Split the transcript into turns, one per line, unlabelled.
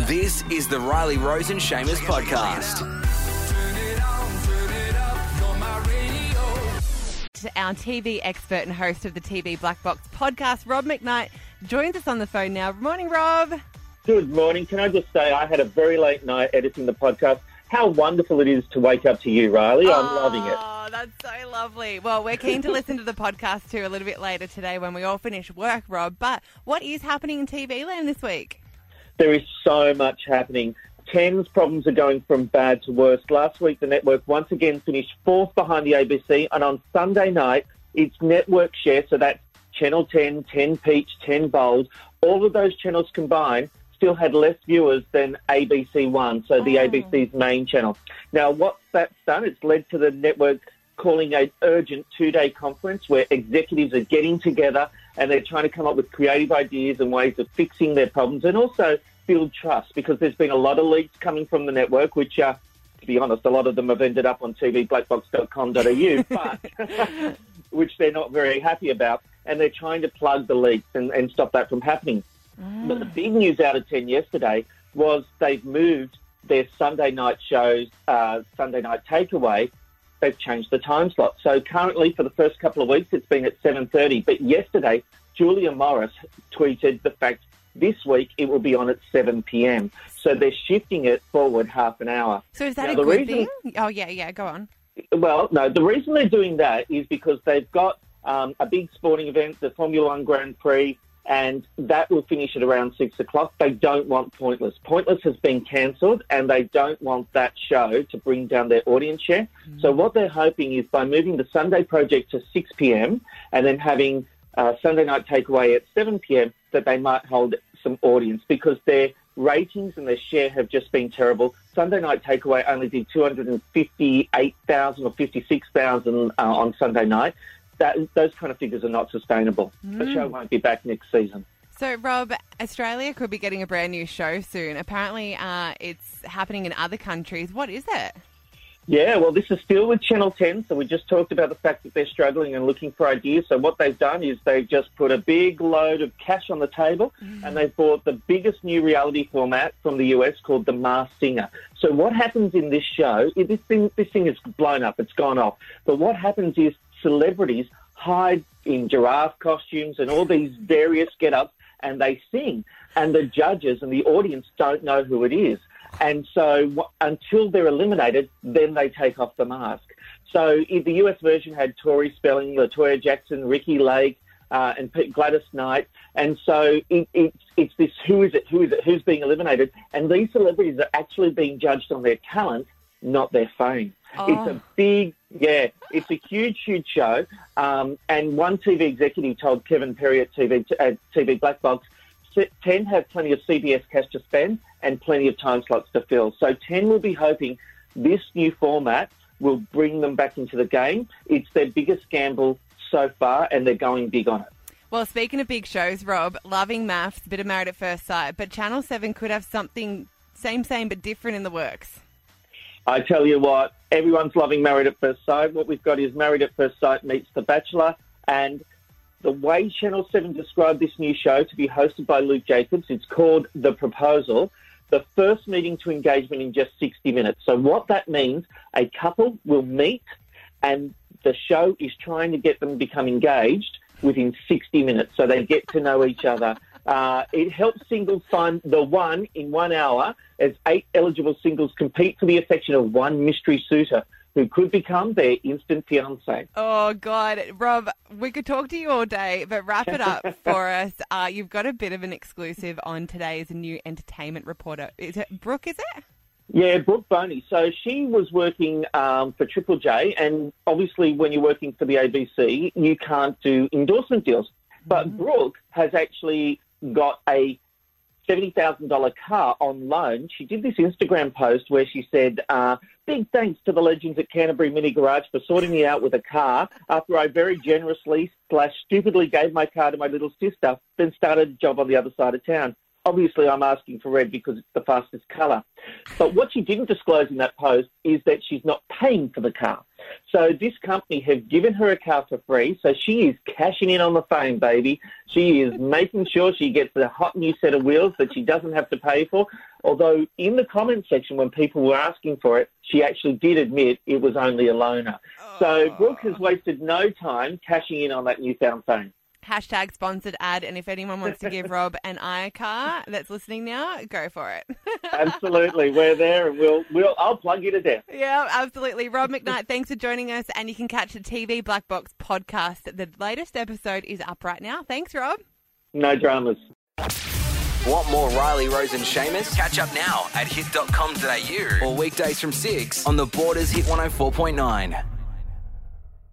This is the Riley Rose and Seamus podcast.
To Our TV expert and host of the TV Black Box podcast, Rob McKnight, joins us on the phone now. Good morning, Rob.
Good morning. Can I just say I had a very late night editing the podcast. How wonderful it is to wake up to you, Riley. I'm loving it.
Oh, that's so lovely. Well, we're keen to listen to the podcast too a little bit later today when we all finish work, Rob. But what is happening in TV land this week?
There is so much happening. Ten's problems are going from bad to worse. Last week, the network once again finished fourth behind the ABC, and on Sunday night, its network share, so that's Channel 10, 10 Peach, 10 Bold, all of those channels combined still had less viewers than ABC One, so the
Oh.
ABC's main channel. Now, what that's done, it's led to the network calling an urgent two-day conference where executives are getting together and they're trying to come up with creative ideas and ways of fixing their problems and also build trust because there's been a lot of leaks coming from the network, which, are, to be honest, a lot of them have ended up on tvblackbox.com.au, but which they're not very happy about, and they're trying to plug the leaks and, and stop that from happening. But the big news out of 10 yesterday was they've moved their Sunday night shows, uh, Sunday night takeaway. They've changed the time slot. So currently, for the first couple of weeks, it's been at 7:30. But yesterday, Julia Morris tweeted the fact this week it will be on at 7 p.m. So they're shifting it forward half an hour.
So is that
Now,
a good
reason-
thing? Oh, yeah, yeah, go on.
Well, no, the reason they're doing that is because they've got um, a big sporting event, the Formula One Grand Prix, and that will finish at around six o'clock. They don't want Pointless. Pointless has been cancelled, and they don't want that show to bring down their audience share. So what they're hoping is by moving the Sunday project to 6 p.m. and then having uh, Sunday night takeaway at 7 p.m. that they might hold some audience because their ratings and their share have just been terrible. Sunday night takeaway only did 258,000 or 56,000 uh, on Sunday night. That, those kind of figures are not sustainable. The show won't be back next season.
So, Rob, Australia could be getting a brand new show soon. Apparently, uh, it's happening in other countries. What is it?
Yeah, well, this is still with Channel 10. So we just talked about the fact that they're struggling and looking for ideas. So what they've done is they've just put a big load of cash on the table and they've bought the biggest new reality format from the US called The Masked Singer. So what happens in this show, this thing, this thing is blown up, it's gone off. But what happens is celebrities hide in giraffe costumes and all these various get-ups and they sing. And the judges and the audience don't know who it is. And so until they're eliminated, then they take off the mask. So the US version had Tori Spelling, Latoya Jackson, Ricki Lake, uh, and Gladys Knight. And so it, it's this who is it, who is it, who's being eliminated. And these celebrities are actually being judged on their talent, not their fame. It's a big, yeah, it's a huge, huge show. Um, and one TV executive told Kevin Perry at TV, at TV Black Box, 10 have plenty of CBS cash to spend and plenty of time slots to fill. So 10 will be hoping this new format will bring them back into the game. It's their biggest gamble so far, and they're going big on it.
Well, speaking of big shows, Rob, loving MAFS, bit of Married at First Sight, but Channel 7 could have something same, same, but different in the works.
I tell you what, everyone's loving Married at First Sight. What we've got is Married at First Sight meets The Bachelor, and the way Channel 7 described this new show to be hosted by Luke Jacobz, it's called The Proposal. The first meeting to engagement in just 60 minutes. So, what that means, a couple will meet, and the show is trying to get them to become engaged within 60 minutes so they get to know each other. Uh, it helps singles find the one in one hour as eight eligible singles compete for the affection of one mystery suitor who could become their instant fiance.
Oh, God. Rob, we could talk to you all day, but wrap it up for us. Uh, you've got a bit of an exclusive on today's new entertainment reporter. Is it Brooke, is it?
Yeah, Brooke Boney. So she was working um, for Triple J, and obviously, when you're working for the ABC, you can't do endorsement deals. But Brooke has actually got a $70,000 car on loan. She did this Instagram post where she said, uh, Big thanks to the legends at Canterbury Mini Garage for sorting me out with a car after I very generously slash stupidly gave my car to my little sister, then started a job on the other side of town. Obviously I'm asking for red because it's the fastest colour. But what she didn't disclose in that post is that she's not paying for the car. So this company have given her a car for free. So she is cashing in on the fame, baby. She is making sure she gets a hot new set of wheels that she doesn't have to pay for. Although in the comment section, when people were asking for it, she actually did admit it was only a loaner. So oh. Brooke has wasted no time cashing in on that newfound fame.
Hashtag sponsored ad. And if anyone wants to give Rob an iCar that's listening now, go for it.
Absolutely, we're there, and we'll we'll I'll plug you to death.
Yeah, absolutely. Rob McKnight, thanks for joining us. And you can catch the TV Black Box podcast. The latest episode is up right now. Thanks, Rob.
No dramas.
Want more Riley, Rose, and Seamus? Catch up now at hit.com.au or weekdays from 6 on the Borders Hit 104.9.